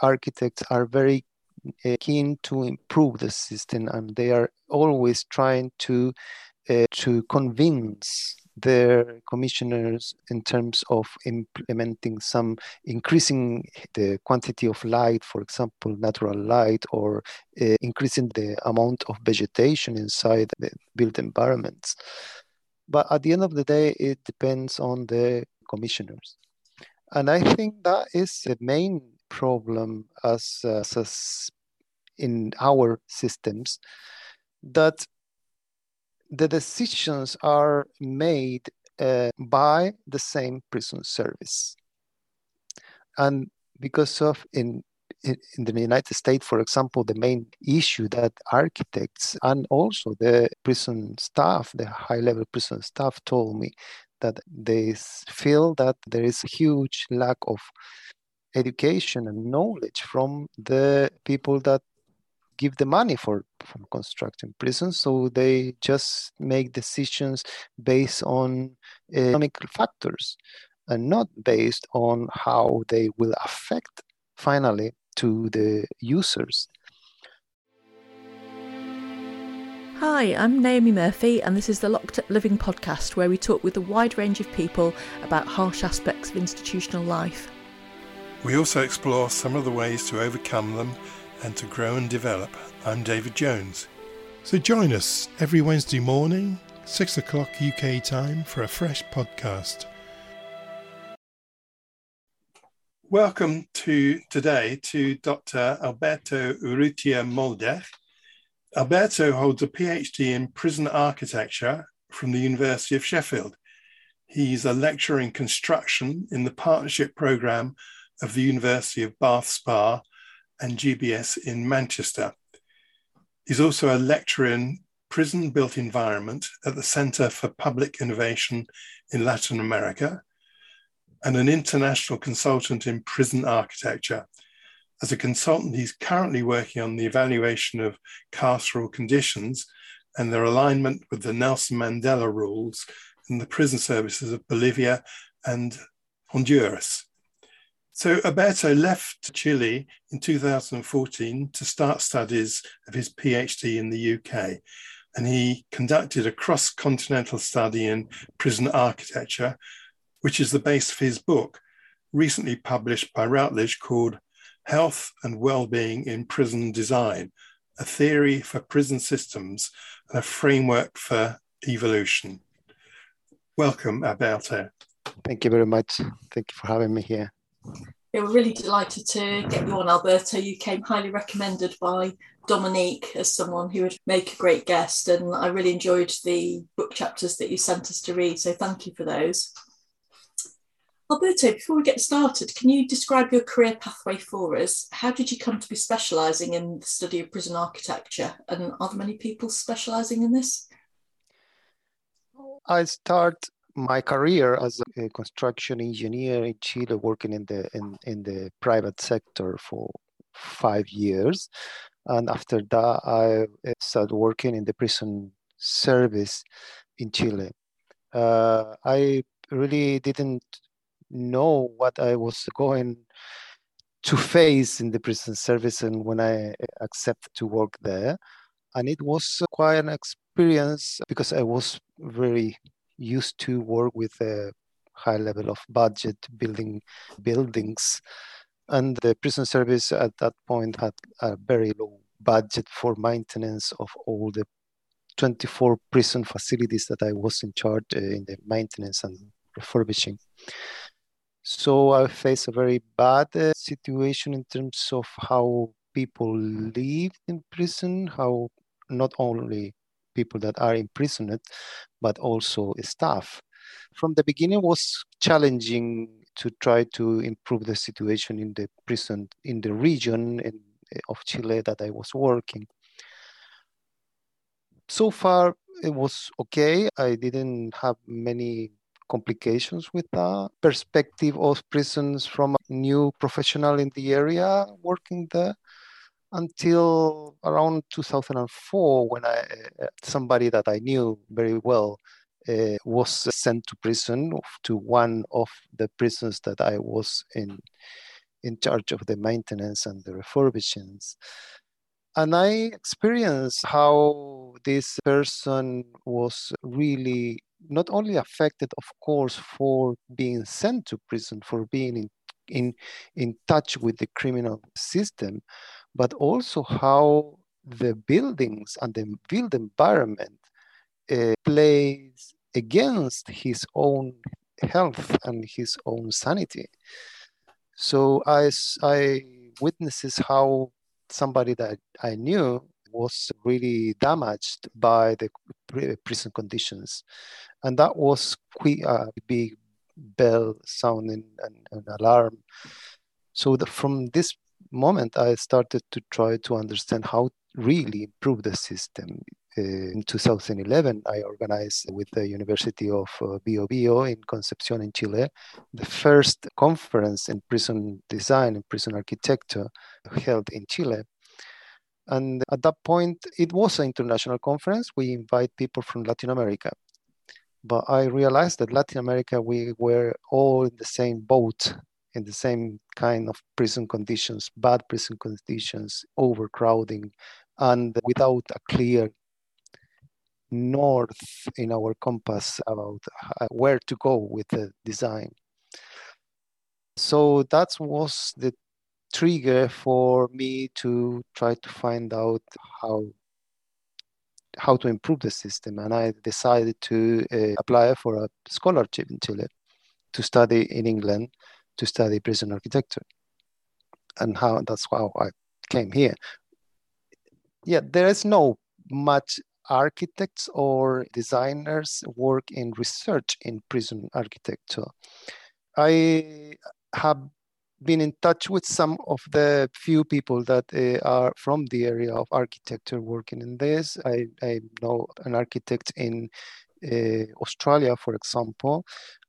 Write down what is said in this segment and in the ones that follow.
architects are very uh, keen to improve the system and they are always trying to uh, to convince their commissioners in terms of implementing some increasing the quantity of light, for example, natural light, or uh, increasing the amount of vegetation inside the built environments. But at the end of the day, it depends on the commissioners. And I think that is the main problem as, as, in our systems that the decisions are made uh, by the same prison service. And because of in, in, in the United States, for example, the main issue that architects and also the prison staff, the high level prison staff told me that they feel that there is a huge lack of education and knowledge from the people that give the money for, for constructing prisons. So they just make decisions based on economic factors and not based on how they will affect finally to the users. Hi, I'm Naomi Murphy, and this is the Locked Up Living podcast where we talk with a wide range of people about harsh aspects of institutional life. We also explore some of the ways to overcome them and to grow and develop. I'm David Jones. So join us every Wednesday morning, 6 o'clock UK time, for a fresh podcast. Welcome to today to Dr. Alberto Urrutia Moldes. Alberto holds a PhD in prison architecture from the University of Sheffield. He's a lecturer in construction in the partnership programme of the University of Bath Spa and GBS in Manchester. He's also a lecturer in prison built environment at the Center for Public Innovation in Latin America and an international consultant in prison architecture. As a consultant, he's currently working on the evaluation of carceral conditions and their alignment with the Nelson Mandela rules in the prison services of Bolivia and Honduras. So Alberto left Chile in 2014 to start studies of his PhD in the UK. And he conducted a cross continental study in prison architecture, which is the base of his book, recently published by Routledge called Health and Wellbeing in Prison Design A Theory for Prison Systems and a Framework for Evaluation. Welcome, Alberto. Thank you very much. Thank you for having me here. We're really delighted to get you on, Alberto. You came highly recommended by Dominique as someone who would make a great guest, and I really enjoyed the book chapters that you sent us to read. So thank you for those. Alberto, before we get started, can you describe your career pathway for us? How did you come to be specialising in the study of prison architecture? And are there many people specialising in this? I start my career as a construction engineer in Chile, working in the in, in the private sector for five years, and after that I started working in the prison service in Chile. Uh, I really didn't know what I was going to face in the prison service, and when I accepted to work there, and it was quite an experience because I was very used to work with a high level of budget building buildings and the prison service at that point had a very low budget for maintenance of all the 24 prison facilities that I was in charge uh, in the maintenance and refurbishing. So I faced a very bad uh, situation in terms of how people live in prison, how not only people that are imprisoned, but also staff. From the beginning was challenging to try to improve the situation in the prison in the region in, of Chile that I was working. So far, it was okay. I didn't have many complications with the perspective of prisons from a new professional in the area working there until around 2004 when I, uh, somebody that I knew very well uh, was sent to prison to one of the prisons that I was in in charge of the maintenance and the refurbishments. And I experienced how this person was really not only affected, of course, for being sent to prison, for being in, in, in touch with the criminal system, but also how the buildings and the built environment uh, plays against his own health and his own sanity. So I, I witnesses how somebody that I knew was really damaged by the prison conditions. And that was a big bell sounding an, an alarm. So the, from this moment, I started to try to understand how really improve the system. Uh, in 2011, I organized with the University of uh, Bio Bio in Concepcion in Chile the first conference in prison design and prison architecture held in Chile. And at that point, it was an international conference. We invite people from Latin America. But I realized that Latin America, we were all in the same boat, in the same kind of prison conditions, bad prison conditions, overcrowding, and without a clear north in our compass about where to go with the design. So that was the trigger for me to try to find out how how to improve the system and i decided to uh, apply for a scholarship in chile to study in england to study prison architecture. And how that's how i came here. Yeah there is no much architects or designers work in research in prison architecture. I have been in touch with some of the few people that uh, are from the area of architecture working in this. I, I know an architect in Australia, for example.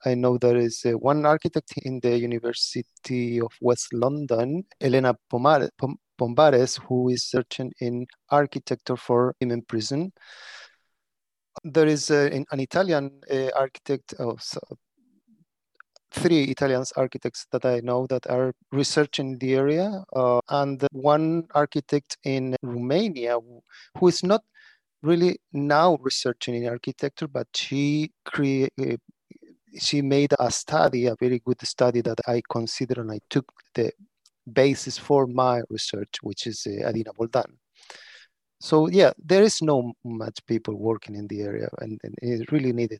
I know there is uh, one architect in the University of West London, Elena Pomare, Pom- Pombares, who is searching in architecture for women prison. There is uh, an Italian uh, architect, oh, so three Italian architects that I know that are researching the area, uh, and one architect in Romania who is not really now researching in architecture, but she create she made a study, a very good study that I consider and I took the basis for my research, which is uh, Adina Boldan. So yeah, there is no much people working in the area, and, and it's really needed.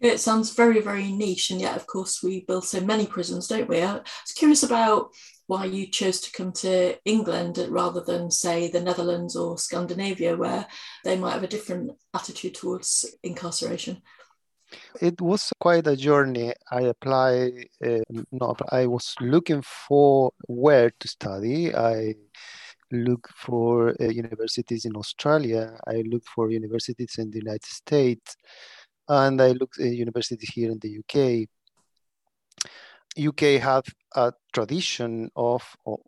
It sounds very, very niche, and yet, of course, we build so many prisons, don't we? I was curious about why you chose to come to England rather than, say, the Netherlands or Scandinavia, where they might have a different attitude towards incarceration. It was quite a journey. I applied, uh, no, I was looking for where to study. I look for uh, universities in Australia. I look for universities in the United States and I looked at universities here in the UK. UK have a tradition of, or,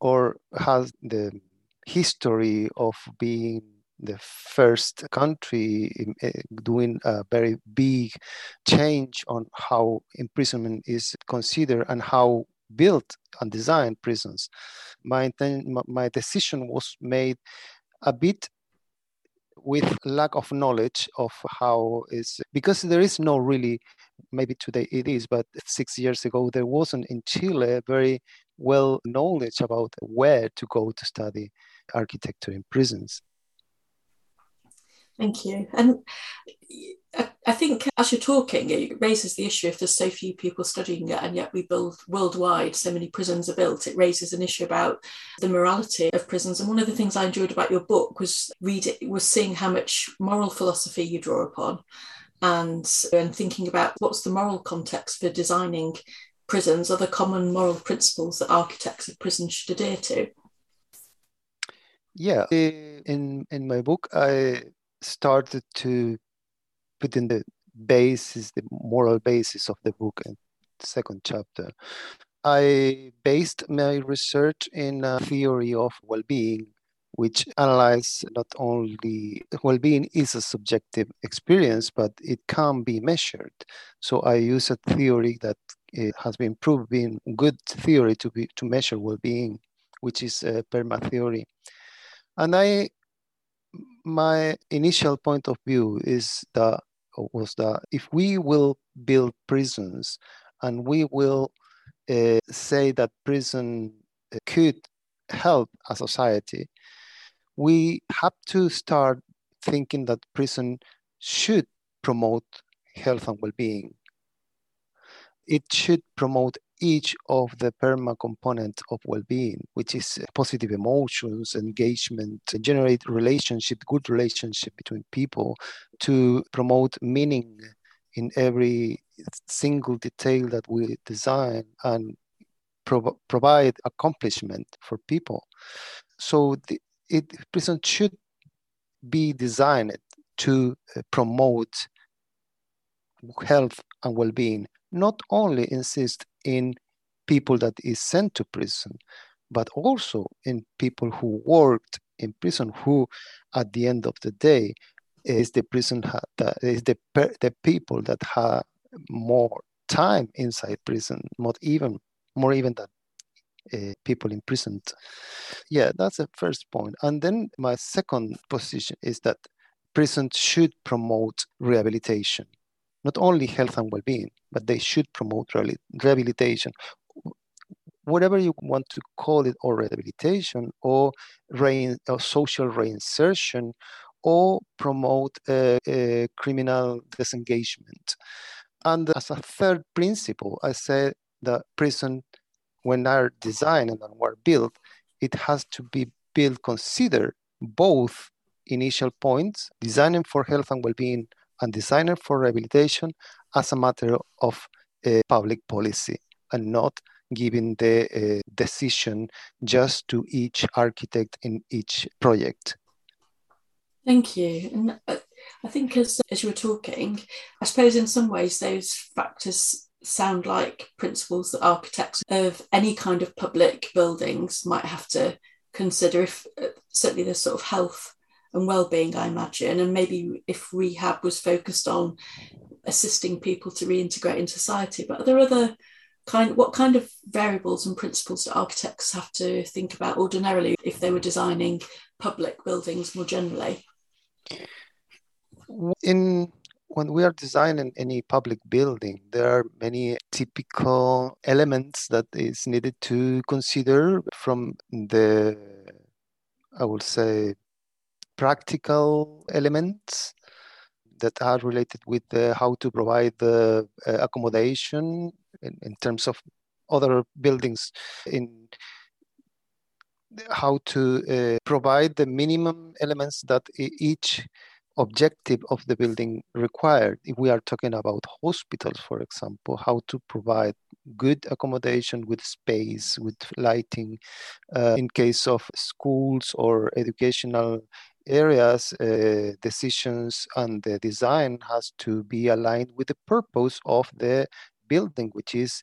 or has the history of being the first country eh, doing a very big change on how imprisonment is considered and how built and designed prisons. My, my decision was made a bit with lack of knowledge of how is because there is no really maybe today it is but six years ago there wasn't in chile very well knowledge about where to go to study architecture in prisons. Thank you. And I think as you're talking, it raises the issue if there's so few people studying it, and yet we build worldwide, so many prisons are built. It raises an issue about the morality of prisons. And one of the things I enjoyed about your book was reading, was seeing how much moral philosophy you draw upon, and and thinking about what's the moral context for designing prisons, are the common moral principles that architects of prisons should adhere to. Yeah, eh, in in my book, I started to put in the basis, the moral basis of the book the second chapter. I based my research in a theory of well-being, which analyzes not only well-being is a subjective experience, but it can be measured. So I use a theory that has been proved being good theory to be to measure well-being, which is uh, PERMA theory. And I, my initial point of view is that was that if we will build prisons and we will uh, say that prison uh, could help a society, we have to start thinking that prison should promote health and well-being. It should promote each of the PERMA components of well-being, which is positive emotions, engagement, generate relationship, good relationship between people, to promote meaning in every single detail that we design and pro- provide accomplishment for people. So the, it prison should be designed to uh, promote health and well-being not only insist in people that is sent to prison, but also in people who worked in prison, who at the end of the day is the prison that is the the people that have more time inside prison, more even more even than uh, people imprisoned. Yeah, that's the first point. And then my second position is that prison should promote rehabilitation not only health and well-being, but they should promote rehabilitation. Whatever you want to call it, or rehabilitation, or, rein, or social reinsertion, or promote criminal disengagement. And as a third principle, I said that prison, when are designed and were built, it has to be built consider both initial points, designing for health and well-being and designer for rehabilitation as a matter of uh, public policy and not giving the uh, decision just to each architect in each project. Thank you. And uh, I think as, as you were talking, I suppose in some ways those factors sound like principles that architects of any kind of public buildings might have to consider if uh, certainly the sort of health and well-being i imagine. And maybe if rehab was focused on assisting people to reintegrate in society. But are there other kind what kind of variables and principles do architects have to think about ordinarily if they were designing public buildings more generally? In when we are designing any public building there are many typical elements that is needed to consider from the i would say practical elements that are related with uh, how to provide the uh, accommodation in, in, terms of other buildings in how to uh, provide the minimum elements that each objective of the building required. If we are talking about hospitals, for example, how to provide good accommodation with space, with lighting. Uh, in case of schools or educational areas, uh, decisions and the design has to be aligned with the purpose of the building, which is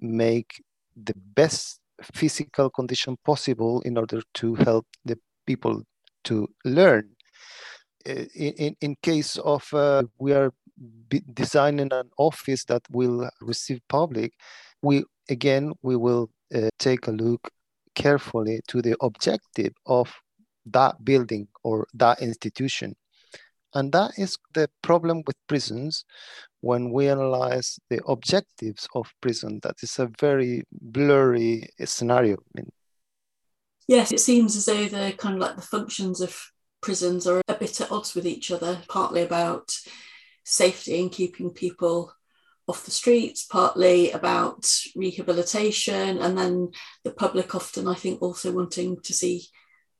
make the best physical condition possible in order to help the people to learn. Uh, in, in, in case of uh, we are designing an office that will receive public, we again we will uh, take a look carefully to the objective of that building or that institution. And that is the problem with prisons when we analyze the objectives of prison. That is a very blurry scenario. I mean, yes, it seems as though the kind of like the functions of prisons are a bit at odds with each other, partly about safety and keeping people off the streets, partly about rehabilitation, and then the public often, I think, also wanting to see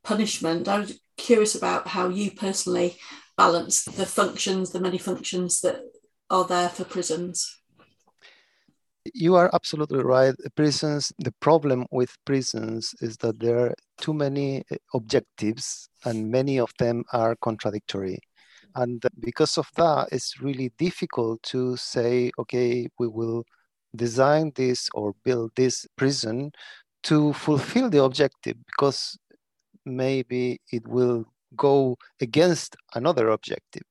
punishment. I was curious about how you personally balance the functions, the many functions that are there for prisons. You are absolutely right. Prisons, the problem with prisons is that there are too many eh, objectives and many of them are contradictory. And because of that, it's really difficult to say, okay, we will design this or build this prison to fulfill the objective because maybe it will go against another objective.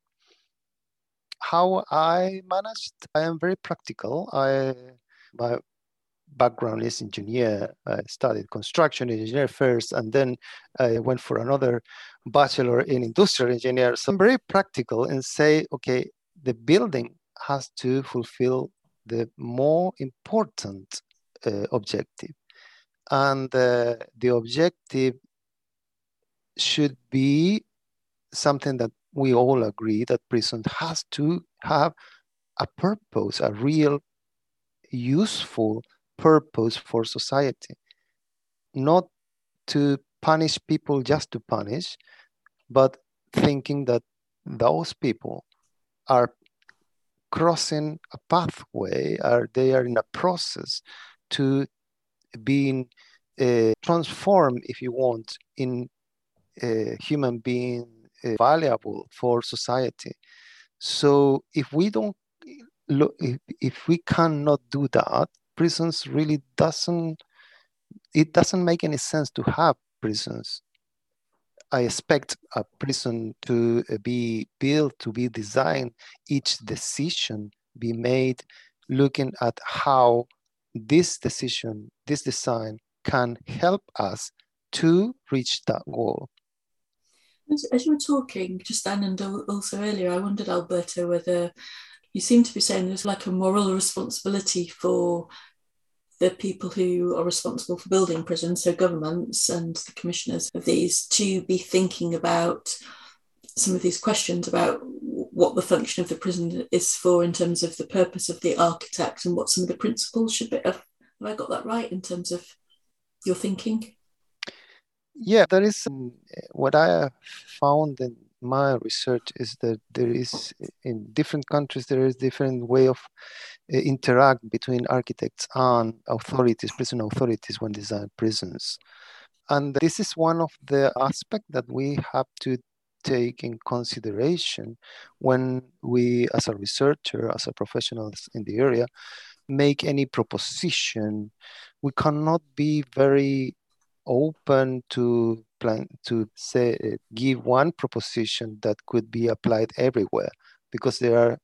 How I managed, I am very practical. I my background is engineer. I studied construction engineer first, and then I went for another bachelor in industrial engineer. So I'm very practical and say, okay, the building has to fulfill the more important uh, objective, and uh, the objective should be something that we all agree that prison has to have a purpose, a real useful purpose for society, not to punish people just to punish, but thinking that those people are crossing a pathway, are they are in a process to being uh, transformed, if you want, in a human being uh, valuable for society. So if we don't look, if, if we cannot do that, prisons really doesn't it doesn't make any sense to have prisons i expect a prison to uh, be built to be designed each decision be made looking at how this decision this design can help us to reach that goal as, as you were talking just then and also earlier i wondered alberto whether you seem to be saying there's like a moral responsibility for the people who are responsible for building prisons, so governments and the commissioners of these, to be thinking about some of these questions about what the function of the prison is for in terms of the purpose of the architect and what some of the principles should be. Have, have I got that right in terms of your thinking? Yeah, there is um, what I found in my research is that there is in different countries there is different way of uh, interact between architects and authorities prison authorities when design prisons. And this is one of the aspects that we have to take in consideration when we as a researcher as a professionals in the area make any proposition. We cannot be very open to plan to say uh, give one proposition that could be applied everywhere because there are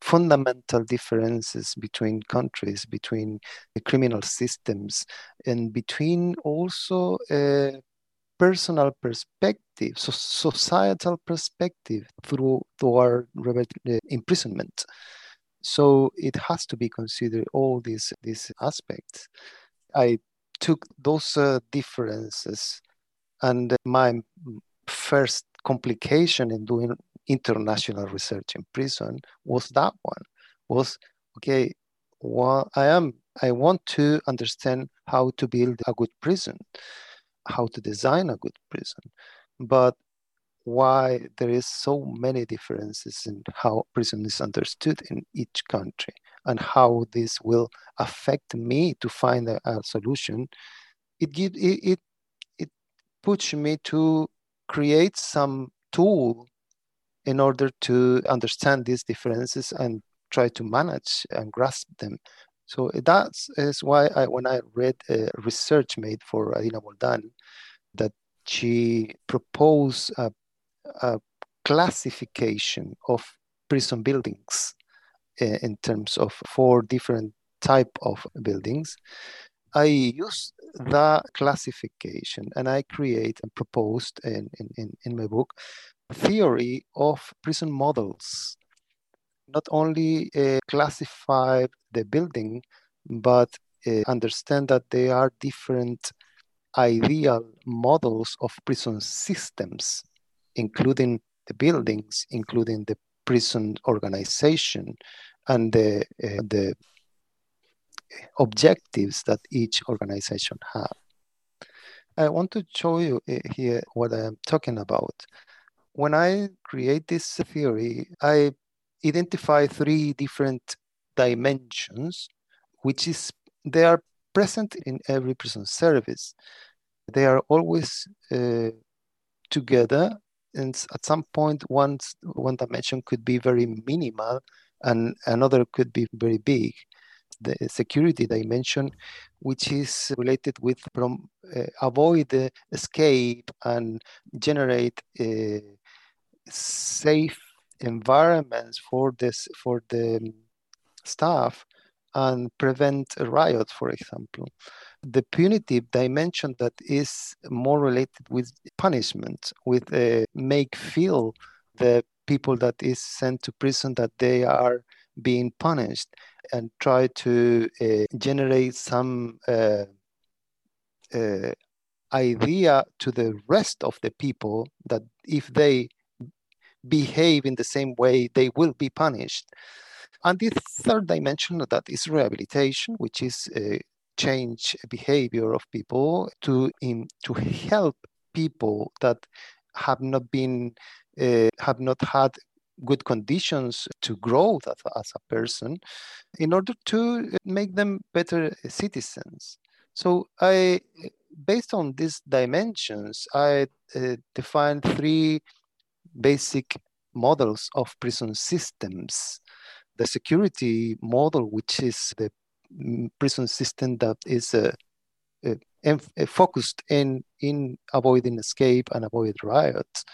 fundamental differences between countries between the criminal systems and between also a personal perspective so societal perspective through our imprisonment. So it has to be considered all these these aspects. I took those uh, differences and my first complication in doing international research in prison was that one was okay well i am i want to understand how to build a good prison how to design a good prison but why there is so many differences in how prison is understood in each country and how this will affect me to find a, a solution it gives it, it puts me to create some tool in order to understand these differences and try to manage and grasp them. So that is why I, when I read a research made for Adina Moldan, that she proposed a, a classification of prison buildings in terms of four different type of buildings. I use the classification and I create and proposed in, in, in my book theory of prison models. Not only uh, classify the building, but uh, understand that they are different ideal models of prison systems, including the buildings, including the prison organization, and the, uh, the objectives that each organization have. I want to show you eh, here what I'm talking about. When I create this theory, I identify three different dimensions, which is they are present in every prison service. They are always uh, together, and at some point, one one dimension could be very minimal, and another could be very big. The security dimension, which is related with from uh, avoid the escape and generate uh, safe environments for this for the staff and prevent a riot, for example. The punitive dimension that is more related with punishment, with uh, make feel the people that is sent to prison that they are being punished and try to uh, generate some uh, uh, idea to the rest of the people that if they behave in the same way, they will be punished. And the third dimension of that is rehabilitation, which is uh, change behavior of people to in, to help people that have not been uh, have not had good conditions to grow as, as a person in order to make them better citizens. So i based on these dimensions i uh, defined three basic models of prison systems the security model which is the prison system that is uh, uh, uh, focused in in avoiding escape and avoid riots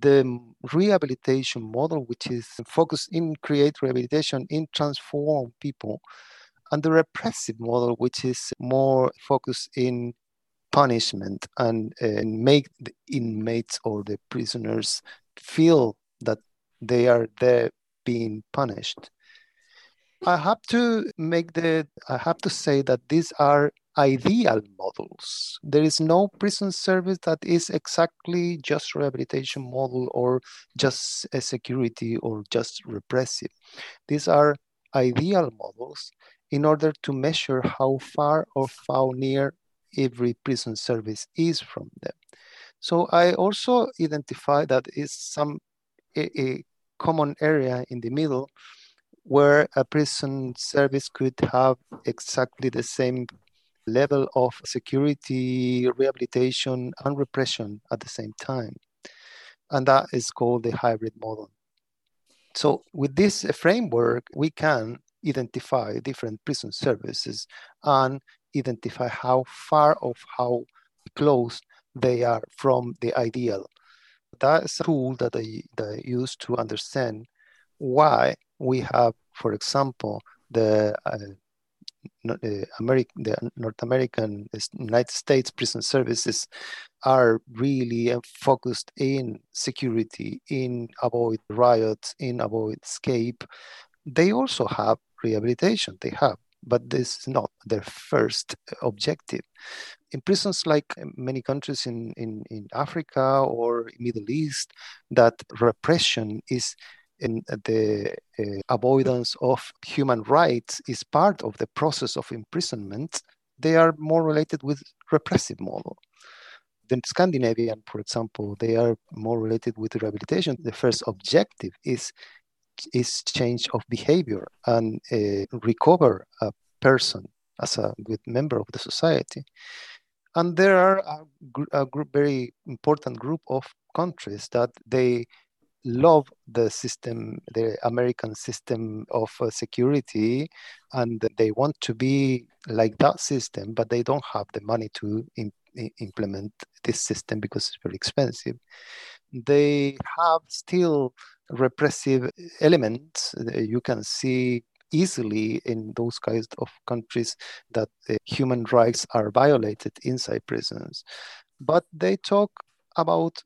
the rehabilitation model, which is focused in create rehabilitation, in transform people, and the repressive model, which is more focused in punishment and, and make the inmates or the prisoners feel that they are there being punished. I have to make the I have to say that these are ideal models. There is no prison service that is exactly just rehabilitation model or just a security or just repressive. These are ideal models in order to measure how far or how near every prison service is from them. So I also identify that is some a, a common area in the middle where a prison service could have exactly the same level of security, rehabilitation, and repression at the same time. And that is called the hybrid model. So, with this framework, we can identify different prison services and identify how far or how close they are from the ideal. That's a tool that I, that I use to understand why we have, for example, the uh, uh, American, the North American United States prison services are really uh, focused in security, in avoid riots, in avoid escape. They also have rehabilitation. They have, but this is not their first objective. In prisons like many countries in, in, in Africa or Middle East, that repression is in the uh, avoidance of human rights is part of the process of imprisonment, they are more related with repressive model. The Scandinavian, for example, they are more related with rehabilitation. The first objective is is change of behavior and uh, recover a person as a good member of the society. And there are a, a group, very important group of countries that they love the system, the American system of uh, security, and they want to be like that system, but they don't have the money to implement this system because it's very expensive. They have still repressive elements. You can see easily in those kinds of countries that uh, human rights are violated inside prisons. But they talk about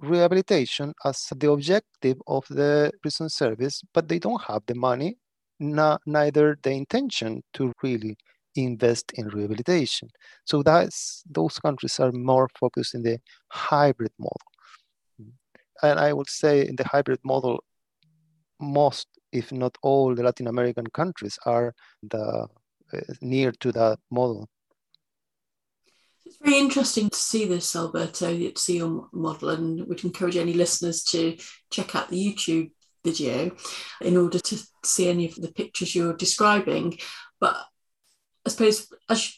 rehabilitation as the objective of the prison service, but they don't have the money, not, neither the intention to really invest in rehabilitation. So that's those countries are more focused in the hybrid model. And I would say in the hybrid model, most, if not all, the Latin American countries are the uh, near to that model. It's very interesting to see this, Alberto, to see your model, and would encourage any listeners to check out the YouTube video in order to see any of the pictures you're describing. But I suppose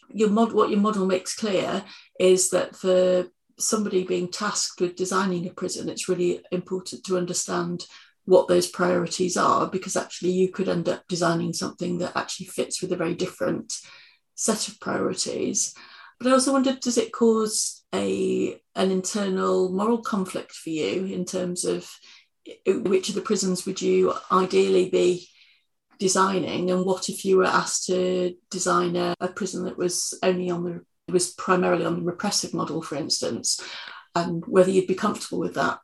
your mod, what your model makes clear is that for somebody being tasked with designing a prison, it's really important to understand what those priorities are because actually you could end up designing something that actually fits with a very different set of priorities. But I also wondered, does it cause a an internal moral conflict for you in terms of which of the prisons would you ideally be designing? And what if you were asked to design a, a prison that was only on the was primarily on the repressive model for instance? And whether you'd be comfortable with that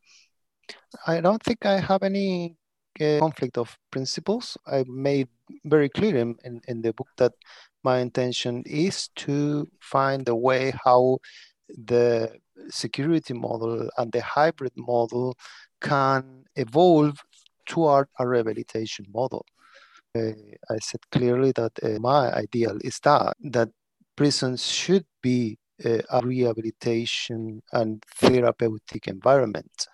i don't think i have any uh, conflict of principles i made very clear in, in, in the book that my intention is to find a way how the security model and the hybrid model can evolve toward a rehabilitation model. Uh, I said clearly that uh, my ideal is that that prisons should be uh, a rehabilitation and therapeutic environment.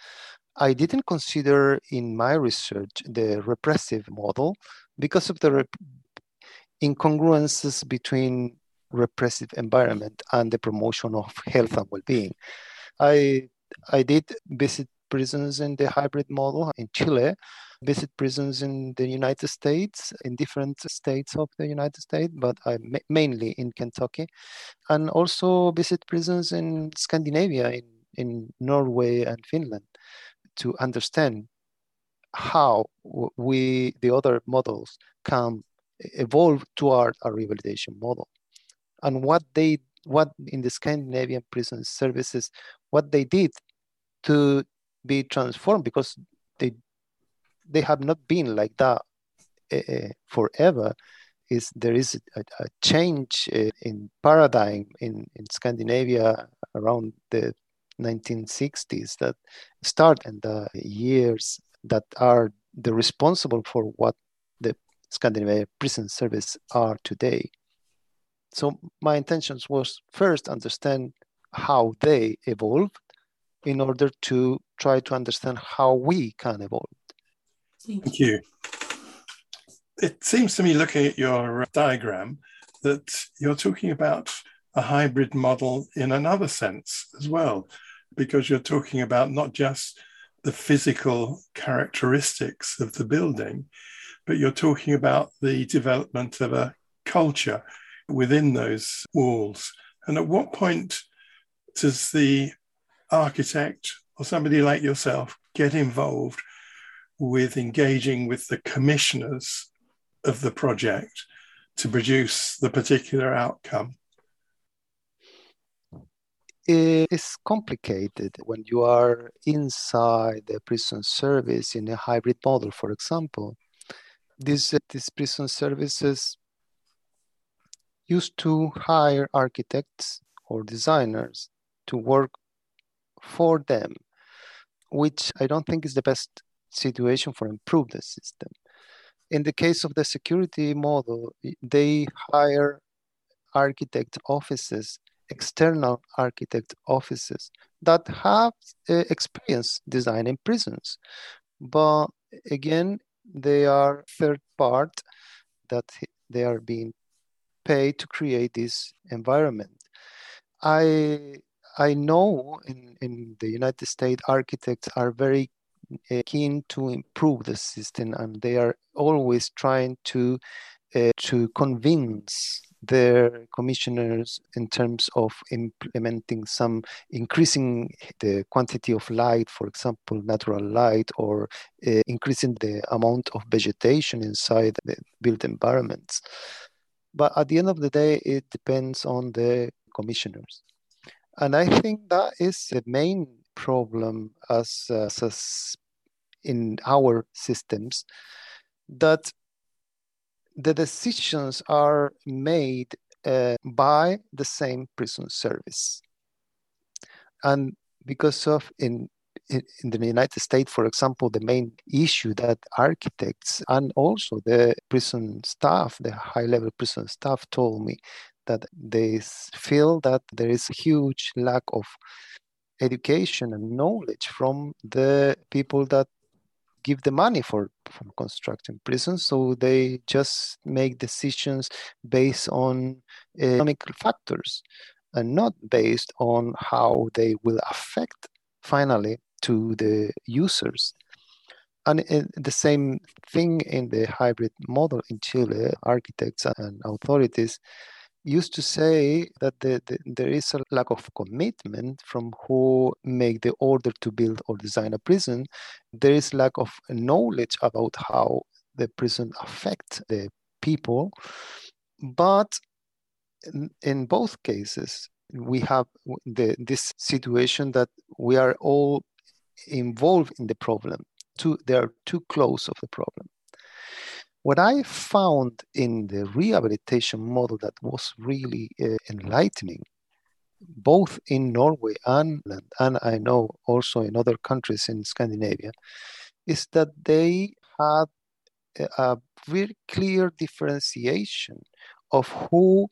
I didn't consider in my research the repressive model because of the incongruences between repressive environment and the promotion of health and well-being. I I did visit prisons in the hybrid model in Chile, visit prisons in the United States, in different states of the United States, but I mainly in Kentucky, and also visit prisons in Scandinavia, in, in Norway and Finland, to understand how we, the other models, can evolve toward a rehabilitation model. And what they what in the Scandinavian prison services what they did to be transformed because they they have not been like that uh, forever is there is a, a change uh, in paradigm in, in Scandinavia around the 1960s that start in the years that are the responsible for what the Scandinavian prison service are today so my intentions was first understand how they evolved in order to try to understand how we can evolve. Thank you. It seems to me, looking at your diagram, that you're talking about a hybrid model in another sense as mm. well, because you're talking about not just the physical characteristics of the building, but you're talking about the development of a culture within those walls. And at what point does the architect or somebody like yourself get involved with engaging with the commissioners of the project to produce the particular outcome? It's complicated when you are inside the prison service in a hybrid model, for example. These, these prison services used to hire architects or designers to work for them, which I don't think is the best situation for improve the system. In the case of the security model, they hire architect offices, external architect offices that have uh, experience designing prisons. But again, they are third part that they are being paid to create this environment. I I know in, in the United States architects are very uh, keen to improve the system and they are always trying to uh, to convince their commissioners in terms of implementing some increasing the quantity of light for example natural light or uh, increasing the amount of vegetation inside the built environments but at the end of the day, it depends on the commissioners. And I think that is the main problem as, as, as in our systems that the decisions are made uh, by the same prison service. And because of in in, in the United States, for example, the main issue that architects and also the prison staff, the high level prison staff, told me that they feel that there is a huge lack of education and knowledge from the people that give the money for, for constructing prisons. So they just make decisions based on economic factors and not based on how they will affect finally to the users. And uh, the same thing in the hybrid model in Chile, architects and authorities used to say that the, the, there is a lack of commitment from who make the order to build or design a prison. There is lack of knowledge about how the prison affect the people. But in, in both cases, we have the, this situation that we are all involved in the problem. Too, they are too close of the problem. What I found in the rehabilitation model that was really uh, enlightening, both in Norway and, and I know also in other countries in Scandinavia, is that they had a very clear differentiation of who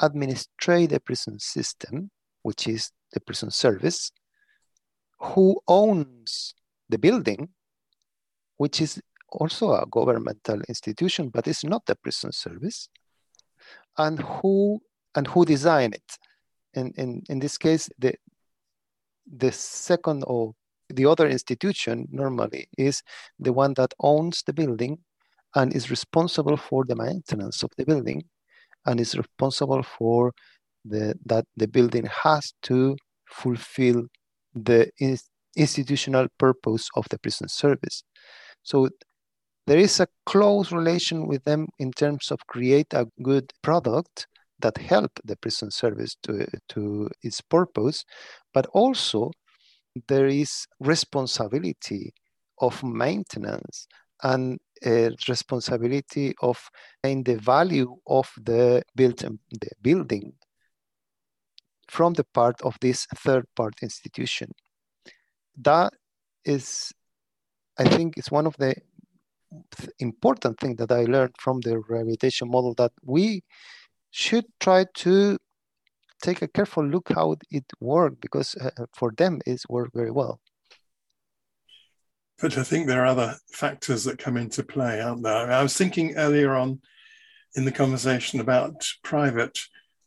administrate the prison system, which is the prison service, who owns the building, which is also a governmental institution, but it's not the prison service, and who and who design it. And in, in this case, the the second or the other institution normally is the one that owns the building and is responsible for the maintenance of the building and is responsible for the that the building has to fulfill the in, institutional purpose of the prison service. So there is a close relation with them in terms of create a good product that help the prison service to, to its purpose, but also there is responsibility of maintenance and a responsibility of in the value of the built the building from the part of this third part institution. That is, I think, is one of the important thing that I learned from the rehabilitation model that we should try to take a careful look how it worked because uh, for them it's worked very well. But I think there are other factors that come into play, aren't there? I was thinking earlier on in the conversation about private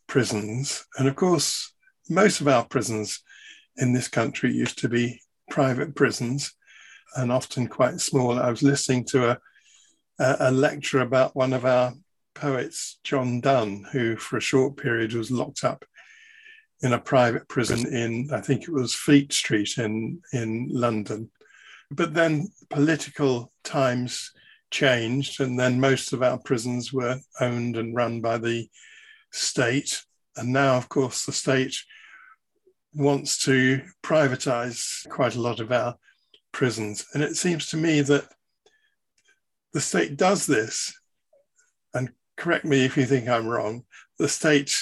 prisons. And of course, most of our prisons in this country used to be private prisons and often quite small. I was listening to a, a lecture about one of our poets, John Donne, who for a short period was locked up in a private prison in, I think it was Fleet Street in, in London. But then political times changed, and then most of our prisons were owned and run by the state. And now, of course, the state wants to privatize quite a lot of our prisons. And it seems to me that the state does this, and correct me if you think I'm wrong, the state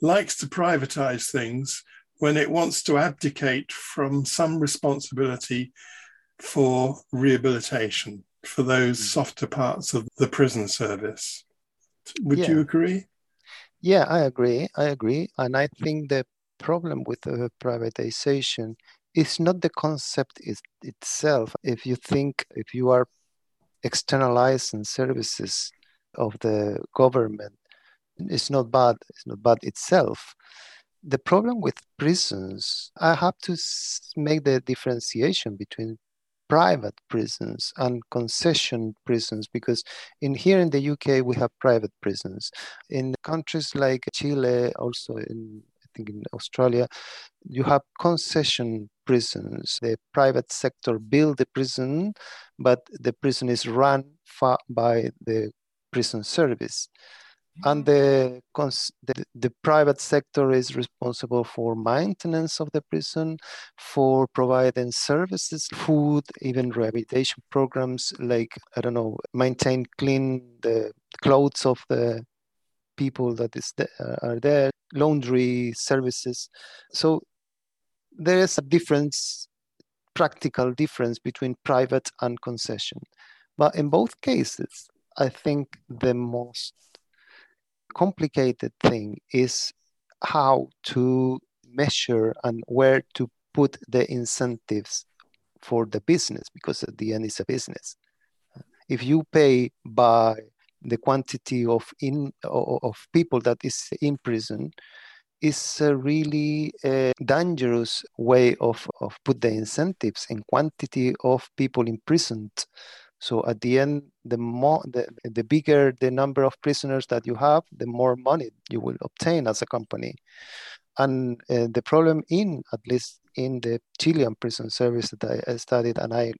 likes to privatize things when it wants to abdicate from some responsibility for rehabilitation for those mm. softer parts of the prison service. Would yeah. you agree? Yeah, I agree. I agree. And I think the problem with uh, privatization is not the concept itself. If you think, if you are externalizing services of the government, it's not bad. It's not bad itself. The problem with prisons, I have to make the differentiation between private prisons and concession prisons because in here in the UK we have private prisons. In countries like Chile, also in I think in Australia, you have concession prisons. The private sector build the prison, but the prison is run by the prison service and the, the, the, private sector is responsible for maintenance of the prison for providing services food even rehabilitation programs like i don't know maintain clean the clothes of the people that is uh, are there laundry services so there is a difference practical difference between private and concession. But in both cases i think the most complicated thing is how to measure and where to put the incentives for the business because at the end it's a business. If you pay by the quantity of in of people that is in prison is a really a dangerous way of, of put the incentives in quantity of people imprisoned so at the end, the more the, the bigger the number of prisoners that you have, the more money you will obtain as a company. And uh, the problem in at least in the Chilean prison service that I studied, and I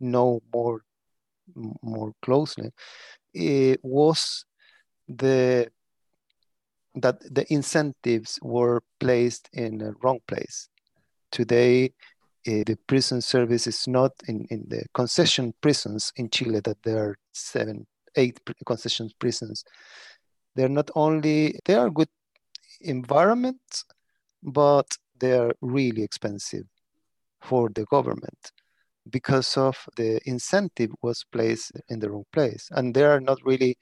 know more more closely, it was the that the incentives were placed in the wrong place. Today, uh, the prison service is not in, in the concession prisons in Chile that there are seven, eight concession prisons. They're not only, they are good environments, but they are really expensive for the government because of the incentive was placed in the wrong place. And they are not really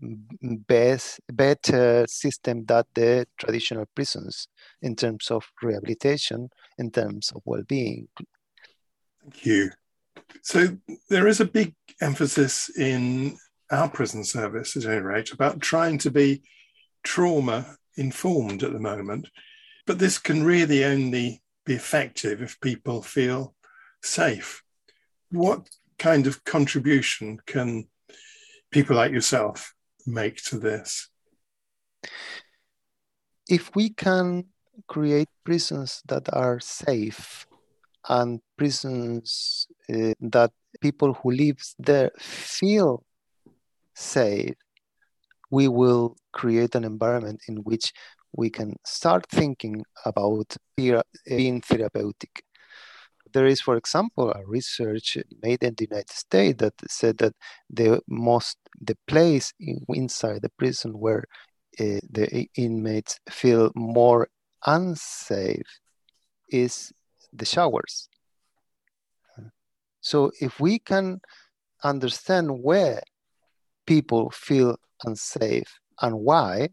best better system than the traditional prisons in terms of rehabilitation, in terms of well-being. Thank you. So there is a big emphasis in our prison service, at any rate, about trying to be trauma informed at the moment. But this can really only be effective if people feel safe. What kind of contribution can people like yourself make to this? If we can create prisons that are safe and prisons uh, that people who live there feel safe, we will create an environment in which we can start thinking about being therapeutic. There is, for example, a research made in the United States that said that the most the place in, inside the prison where uh, the inmates feel more unsafe is the showers. So if we can understand where people feel unsafe and why,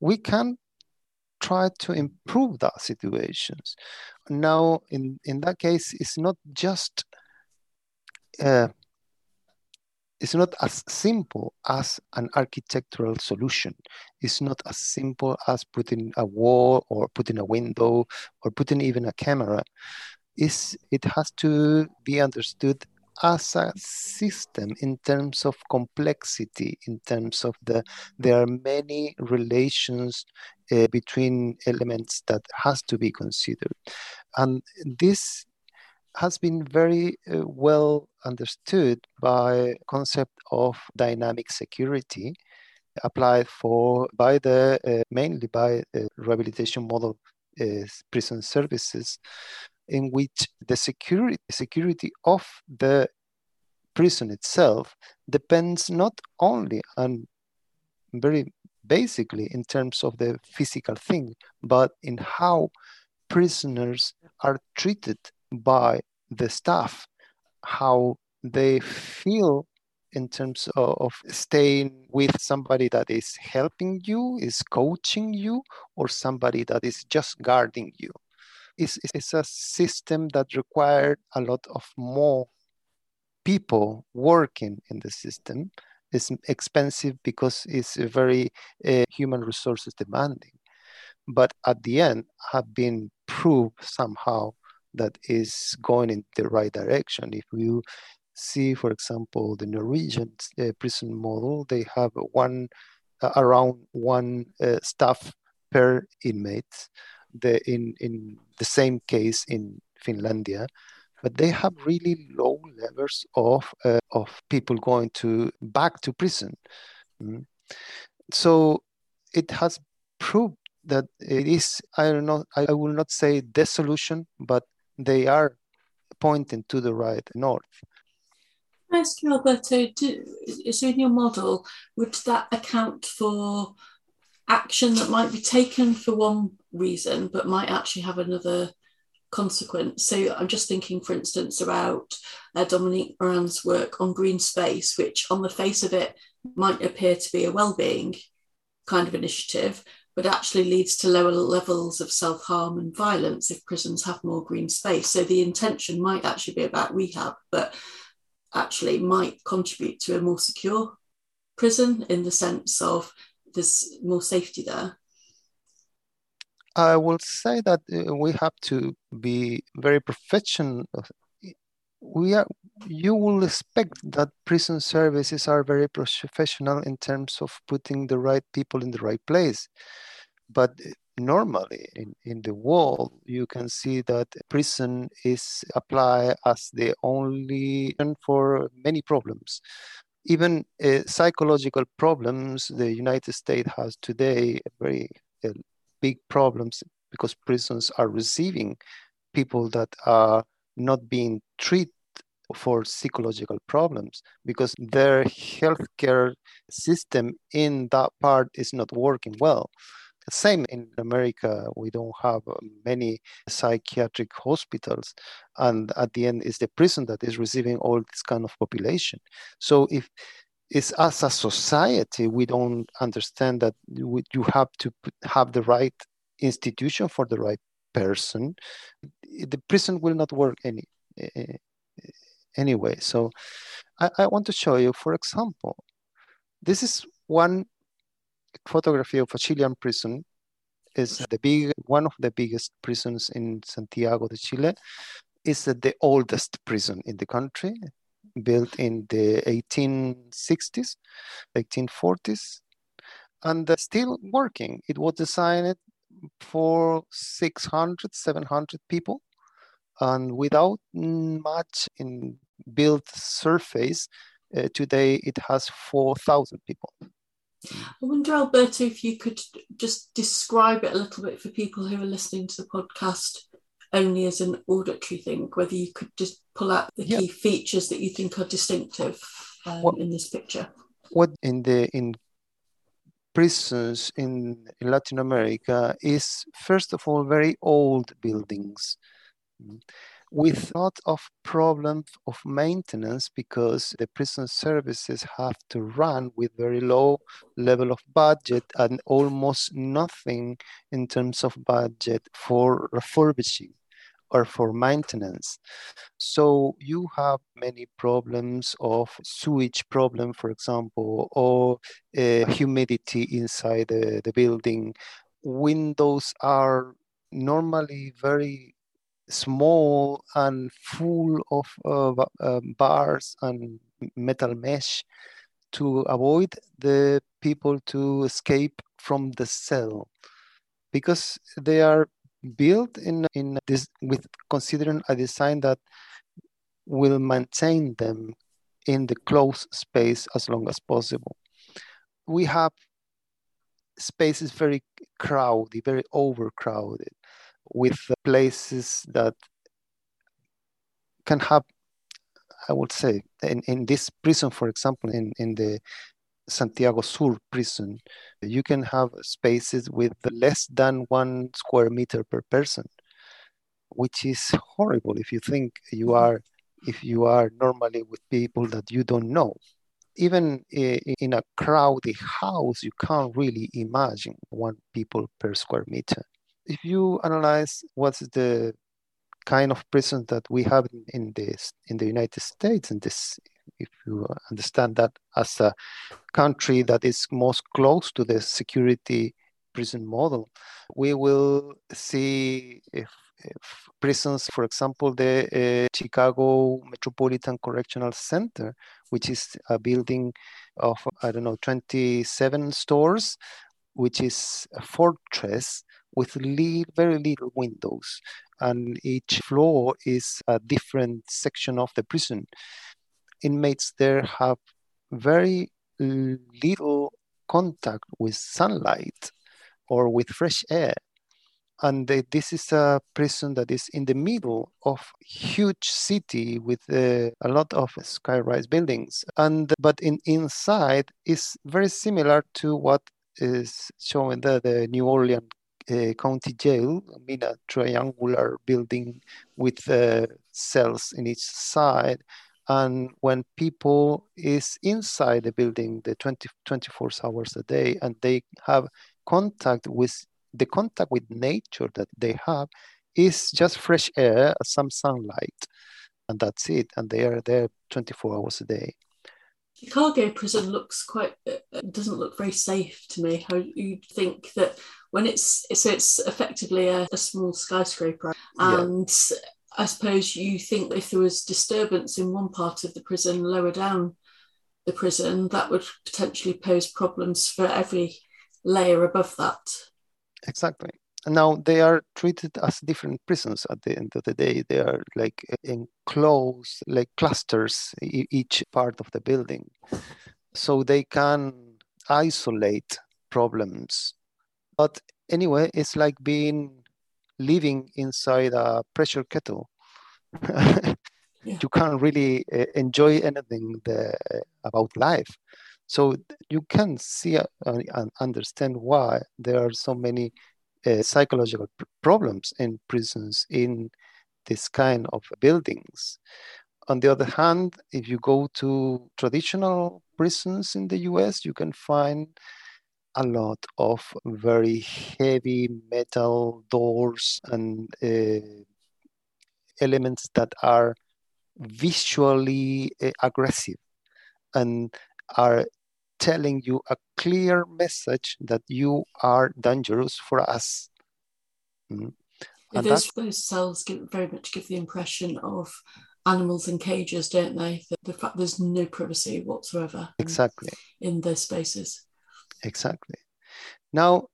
we can try to improve that situations. Now, in, in that case, it's not just uh, it's not as simple as an architectural solution. It's not as simple as putting a wall or putting a window or putting even a camera. It's, it has to be understood as a system in terms of complexity, in terms of the there are many relations uh, between elements that has to be considered, and this has been very uh, well understood by concept of dynamic security applied for by the uh, mainly by rehabilitation model prison services in which the security security of the prison itself depends not only on very basically in terms of the physical thing, but in how prisoners are treated by the staff, how they feel in terms of, of, staying with somebody that is helping you, is coaching you, or somebody that is just guarding you is, is a system that required a lot of more people working in the system. It's expensive because it's very uh, human resources demanding. But at the end, have been proved somehow that is going in the right direction. If you see, for example, the Norwegian uh, prison model, they have one uh, around one staff per inmate the in in the same case in Finlandia, but they have really low levels of uh, of people going to back to prison. Mm. So it has proved that it is. I don't know. I, will not say the solution, but they are pointing to the right north. I ask you, Alberto, do, so in your model, would that account for action that might be taken for one reason but might actually have another consequence. So I'm just thinking, for instance, about uh, Dominique Moran's work on green space, which on the face of it might appear to be a well-being kind of initiative, but actually leads to lower levels of self-harm and violence if prisons have more green space. So the intention might actually be about rehab, but actually might contribute to a more secure prison in the sense of there's more safety there. I will say that uh, we have to be very professional. We are. You will expect that prison services are very professional in terms of putting the right people in the right place, but normally in, in the world, you can see that prison is applied as the only for many problems. Even uh, psychological problems, the United States has today very uh, big problems because prisons are receiving people that are not being treated for psychological problems because their healthcare system in that part is not working well. The same in America, we don't have many psychiatric hospitals, and at the end, is the prison that is receiving all this kind of population. So if it's as a society, we don't understand that you have to have the right institution for the right person. The prison will not work any eh, eh, anyway. So I, I want to show you, for example, this is one photography of a Chilean prison is the big one of the biggest prisons in Santiago de Chile. Is the oldest prison in the country, built in the 1860s, 1840s, and still working. It was designed for 600, 700 people, and without much in built surface, uh, today it has 4,000 people. I wonder, Alberto, if you could just describe it a little bit for people who are listening to the podcast only as an auditory thing, whether you could just pull out the key features that you think are distinctive um, what, in this picture. What in the in prisons in, in Latin America is first of all very old buildings with a lot of problems of maintenance because the prison services have to run with very low level of budget and almost nothing in terms of budget for refurbishing or for maintenance. So you have many problems of sewage problem, for example, or uh, humidity inside the, the building. Windows are normally very small and full of uh, uh, bars and metal mesh to avoid the people to escape from the cell because they are built in in this with considering a design that will maintain them in the closed space as long as possible. We have spaces very crowded very overcrowded with places that can have, I would say, in, in this prison, for example, in, in the Santiago Sur prison, you can have spaces with less than one square meter per person, which is horrible if you think you mm-hmm. are if you are normally with people that you don't know. Even in a crowded house, you can't really imagine one people per square meter if you analyze what's the kind of prison that we have in, in this in the United States, in this, if you understand that as a country that is most close to the security prison model, we will see if, if prisons, for example, the uh, Chicago Metropolitan Correctional Center, which is a building of I don't know 27 stores, which is a fortress with very little windows, and each floor is a different section of the prison. Inmates there have very little contact with sunlight or with fresh air. And they, this is a prison that is in the middle of huge city with uh, a lot of skyrise buildings. And but in inside is very similar to what is shown the, the New Orleans uh, county jail, I mean a triangular building with uh, cells in each side. And when people is inside the building the 20, 24 hours a day and they have contact with the contact with nature that they have is just fresh air, some sunlight, and that's it. And they are there 24 hours a day. Chicago prison looks quite uh, doesn't look very safe to me. How you think that when it's so it's effectively a, a small skyscraper, and yeah. I suppose you think if there was disturbance in one part of the prison lower down the prison, that would potentially pose problems for every layer above that. Exactly. now they are treated as different prisons at the end of the day. They are like enclosed, like clusters, each part of the building. So they can isolate problems. But anyway, it's like being living inside a pressure kettle. yeah. You can't really uh, enjoy anything the, about life. So you can see uh, and understand why there are so many uh, psychological pr- problems in prisons in this kind of buildings. On the other hand, if you go to traditional prisons in the US, you can find a lot of very heavy metal doors and uh, elements that are visually uh, aggressive and are telling you a clear message that you are dangerous for us. Mm. those, those cells give, very much give the impression of animals in cages, don't they? The, the fact there's no privacy whatsoever. Exactly. In, in those spaces. Exactly. Now,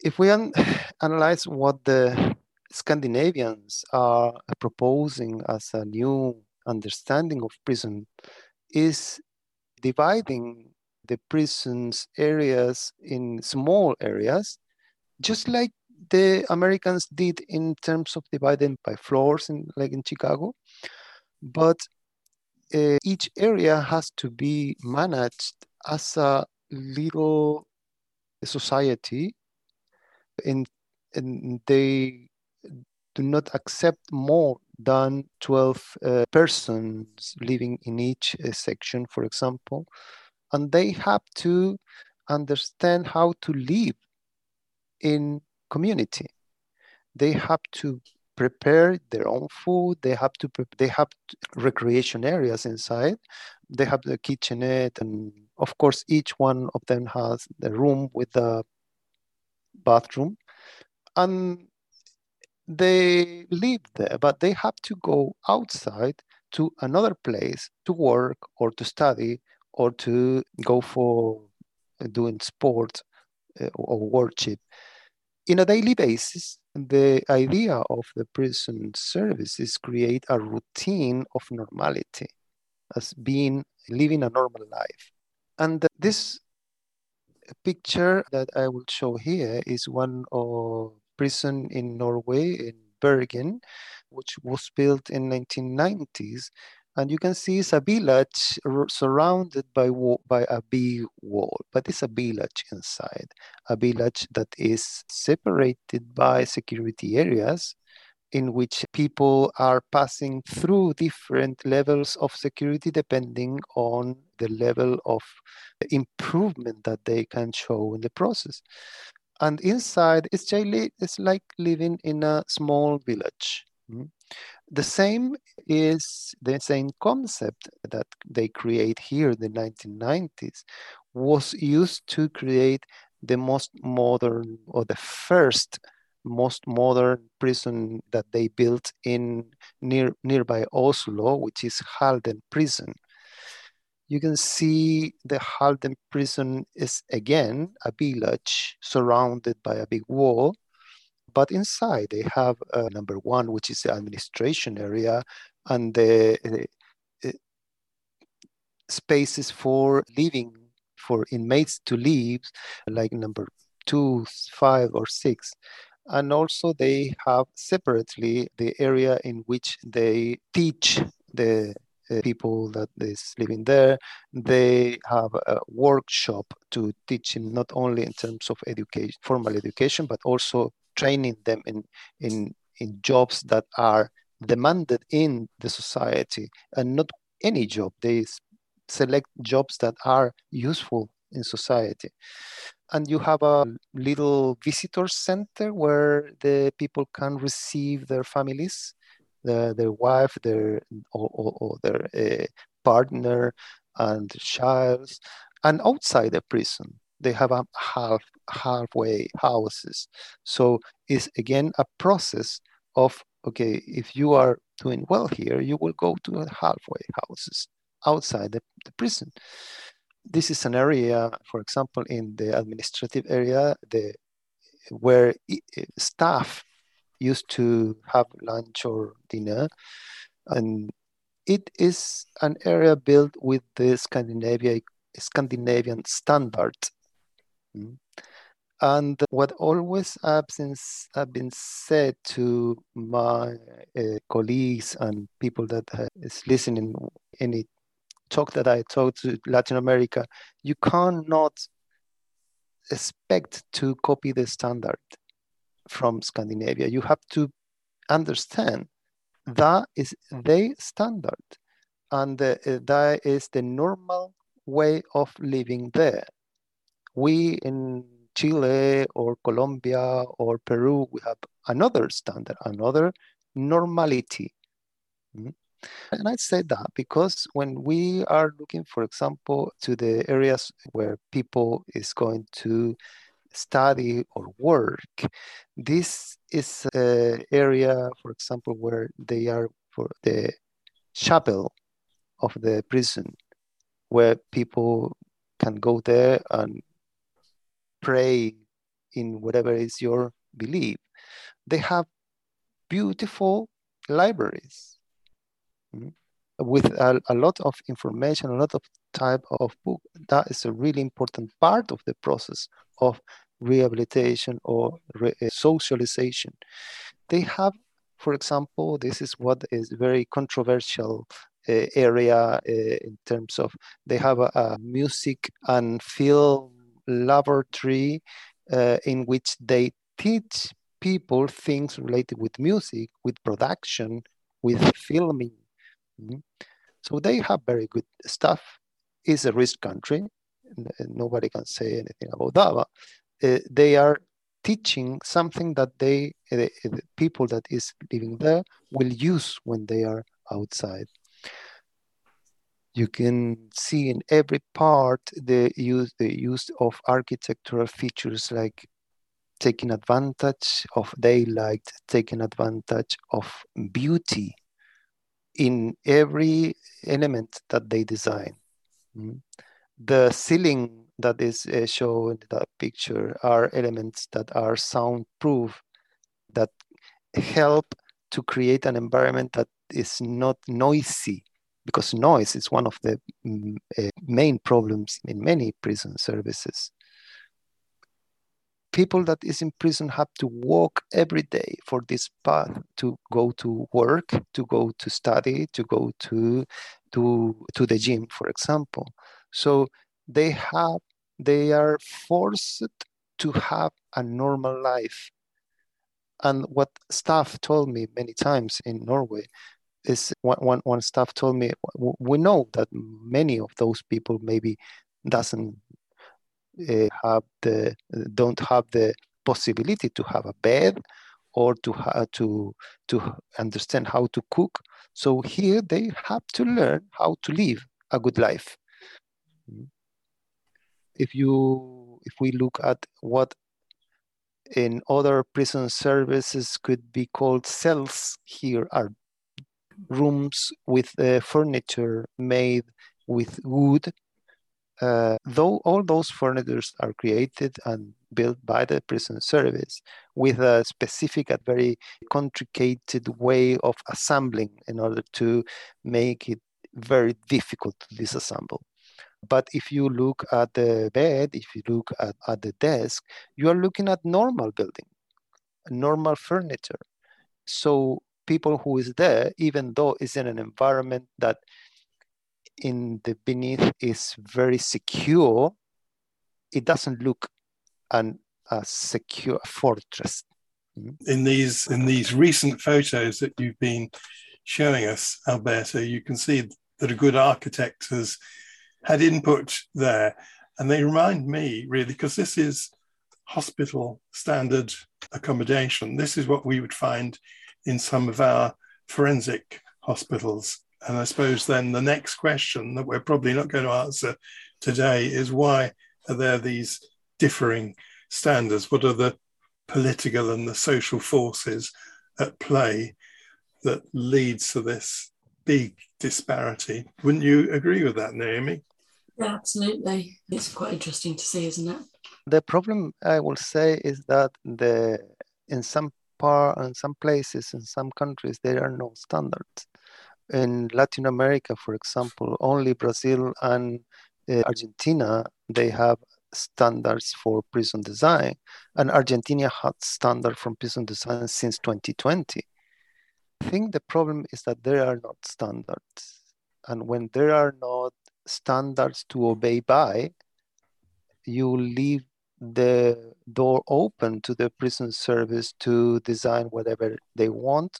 if we un- analyze what the Scandinavians are proposing as a new understanding of prison, is dividing the prisons areas in small areas, just like the Americans did in terms of dividing by floors, in, like in Chicago. But uh, each area has to be managed as a little society, and, and they do not accept more than 12 uh, persons living in each uh, section, for example, and they have to understand how to live in community. They have to prepare their own food. They have to they have recreation areas inside. They have the kitchenette, and of course, each one of them has the room with the bathroom, and they live there, but they have to go outside to another place to work or to study or to go for uh, doing sport uh, or worship. In a daily basis, the idea of the prison service is create a routine of normality as being living a normal life. And this picture that I will show here is one of prison in Norway, in Bergen, which was built in 1990s. And you can see it's a village surrounded by, by a big wall, but it's a village inside, a village that is separated by security areas in which people are passing through different levels of security depending on the level of improvement that they can show in the process and inside it's it's like living in a small village mm. the same is the same concept that they create here in the 1990s was used to create the most modern or the first most modern prison that they built in near nearby Oslo, which is Halden prison you can see the Halden prison is again a village surrounded by a big wall. But inside they have uh, number one, which is the administration area, and the uh, spaces for living for inmates to live, like number two, five, or six. And also they have separately the area in which they teach the uh, people that is living there. They have a workshop to teach them not only in terms of education, formal education, but also training them in in in jobs that are demanded in the society and not any job. They select jobs that are useful in society. And you have a little visitor center where the people can receive their families the, their wife, their or, or, or their uh, partner and child, and outside the prison they have a half halfway houses. So it's again a process of okay, if you are doing well here, you will go to halfway houses outside the, the prison. This is an area, for example, in the administrative area, the where staff used to have lunch or dinner. And it is an area built with the Scandinavia, Scandinavian standard. Mm. And what always has been, have been said to my uh, colleagues and people that uh, is listening any talk that I talk to Latin America, you cannot expect to copy the standard from Scandinavia. You have to understand that is the standard and uh, that is the normal way of living there. We in Chile or Colombia or Peru, we have another standard, another normality. Mm-hmm. And I say that because when we are looking, for example, to the areas where people is going to study or work, this is an area, for example, where they are for the chapel of the prison, where people can go there and pray in whatever is your belief. They have beautiful libraries with a, a, lot of information, a lot of type of book. That is a really important part of the process of rehabilitation or re- uh, socialization. They have, for example, this is what is very controversial uh, area uh, in terms of they have a, a music and film laboratory uh, in which they teach people things related with music, with production, with filming. Mm-hmm. So they have very good stuff. It's a rich country. Nobody can say anything about that. But, uh, they are teaching something that they, uh, the people that is living there, will use when they are outside you can see in every part the use the use of architectural features like taking advantage of daylight taking advantage of beauty in every element that they design mm. the ceiling that is uh, shown in that picture are elements that are soundproof that help to create an environment that is not noisy because noise is one of the uh, main problems in many prison services. People that is in prison have to walk every day for this path mm-hmm. to go to work, to go to study, to go to to to the gym, for example. So they have they are forced to have a normal life. And what staff told me many times in Norway is one, one, one staff told me we know that many of those people maybe doesn't have the don't have the possibility to have a bed or to to to understand how to cook so here they have to learn how to live a good life if you if we look at what in other prison services could be called cells here are rooms with uh, furniture made with wood. Uh, though all those furnitures are created and built by the prison service with a specific and very complicated way of assembling in order to make it very difficult to disassemble. But if you look at the bed, if you look at, at the desk, you are looking at normal building, normal furniture. So people who is there, even though it's in an environment that in the beneath is very secure, it doesn't look an a secure fortress. Hmm? In these in these recent photos that you've been showing us, Alberto, you can see that a good architect has had input there, and they remind me really because this is hospital standard accommodation. This is what we would find in some of our forensic hospitals. And I suppose then the next question that we're probably not going to answer today is why are there these differing standards? What are the political and the social forces at play that leads to this big disparity? Wouldn't you agree with that, Naomi? Yeah, absolutely. It's quite interesting to see, isn't it? The problem I will say is that the in some part in some places in some countries there are no standards. In Latin America, for example, only Brazil and uh, Argentina they have standards for prison design, and Argentina had standard from prison design since 2020. I think the problem is that there are not standards, and when there are not standards to obey by, you leave the door open to the prison service to design whatever they want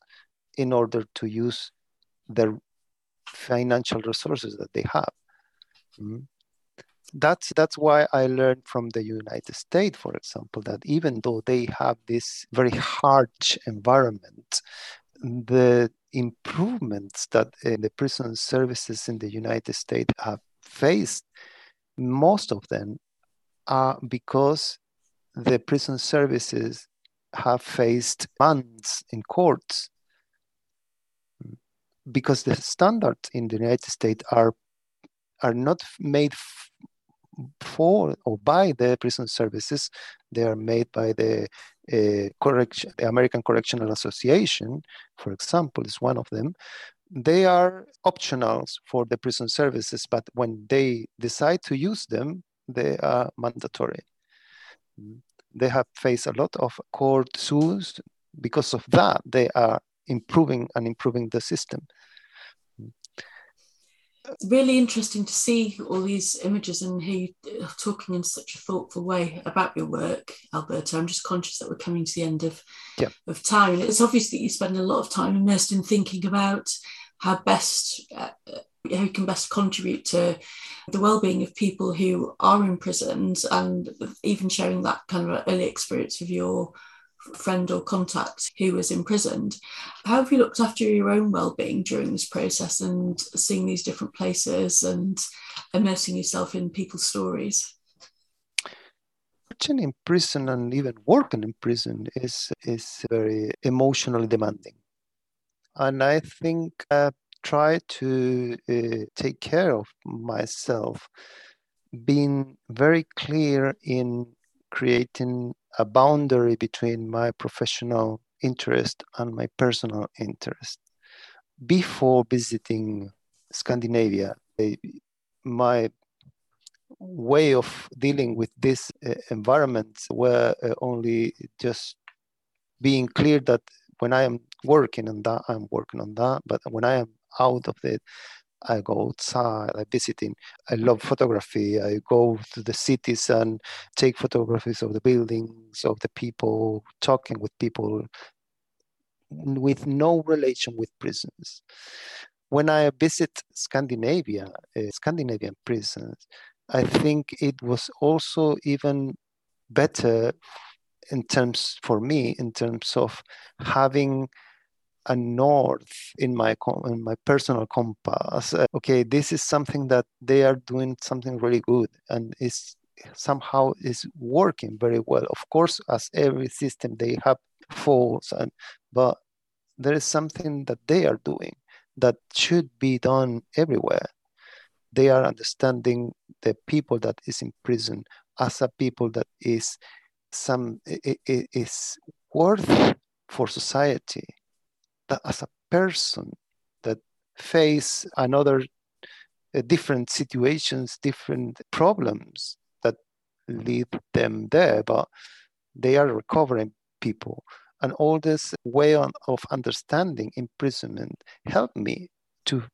in order to use the financial resources that they have. Mm-hmm. That's that's why I learned from the United States, for example, that even though they have this very harsh environment, the improvements that uh, the prison services in the United States have faced, most of them are because the prison services have faced bans in courts because the standards in the United States are are not made for or by the prison services. They are made by the uh, correction, the American Correctional Association, for example, is one of them. They are optionals for the prison services, but when they decide to use them, they are mandatory. They have faced a lot of court suits. Because of that, they are improving and improving the system it's really interesting to see all these images and hear you talking in such a thoughtful way about your work, Alberto. I'm just conscious that we're coming to the end of, yeah. of time. And It's obvious that you spend a lot of time immersed in thinking about how best uh, how you can best contribute to the well-being of people who are imprisoned and even sharing that kind of early experience of your friend or contact who was imprisoned. How have you looked after your own well-being during this process and seeing these different places and immersing yourself in people's stories? Working in prison and even working in prison is is very emotionally demanding, and I think I try to uh, take care of myself, being very clear in creating a boundary between my professional interest and my personal interest. Before visiting Scandinavia, my way of dealing with this uh, environment were uh, only just being clear that when I am working on that, I'm working on that. But when I am out of it, I go outside, I visiting. I love photography. I go to the cities and take photographs of the buildings, of the people, talking with people with no relation with prisons. When I visit Scandinavia, uh, Scandinavian prisons, I think it was also even better in terms for me in terms of having a north in my in my personal compass. Uh, okay, this is something that they are doing something really good, and is somehow is working very well. Of course, as every system, they have faults, and but there is something that they are doing that should be done everywhere. They are understanding the people that is in prison as a people that is some is worth for society that as a person that face another uh, different situations, different problems that lead them there, but they are recovering people. And all this way on, of understanding imprisonment helped me to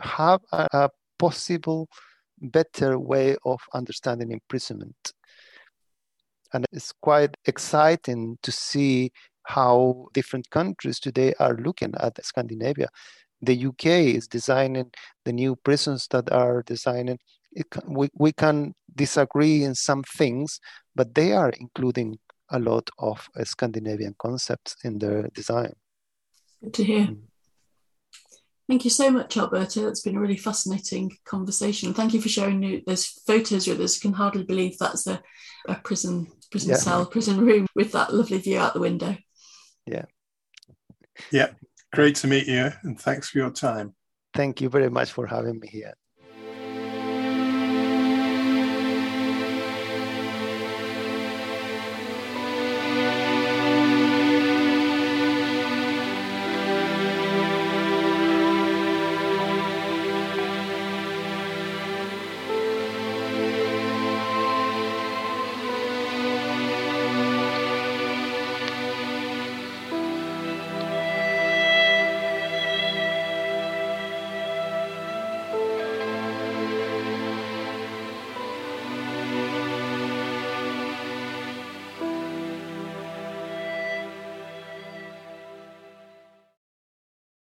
have a, a possible better way of understanding imprisonment. And it's quite exciting to see how different countries today are looking at Scandinavia. The UK is designing the new prisons that are designing. It, we, we can disagree in some things, but they are including a lot of uh, Scandinavian concepts in their design. Good to hear. Mm. Thank you so much, Alberto. It's been a really fascinating conversation. Thank you for sharing those photos with us. I can hardly believe that's a, a prison prison yeah. cell, prison room with that lovely view out the window. Yeah. Yeah. Great to meet you and thanks for your time. Thank you very much for having me here.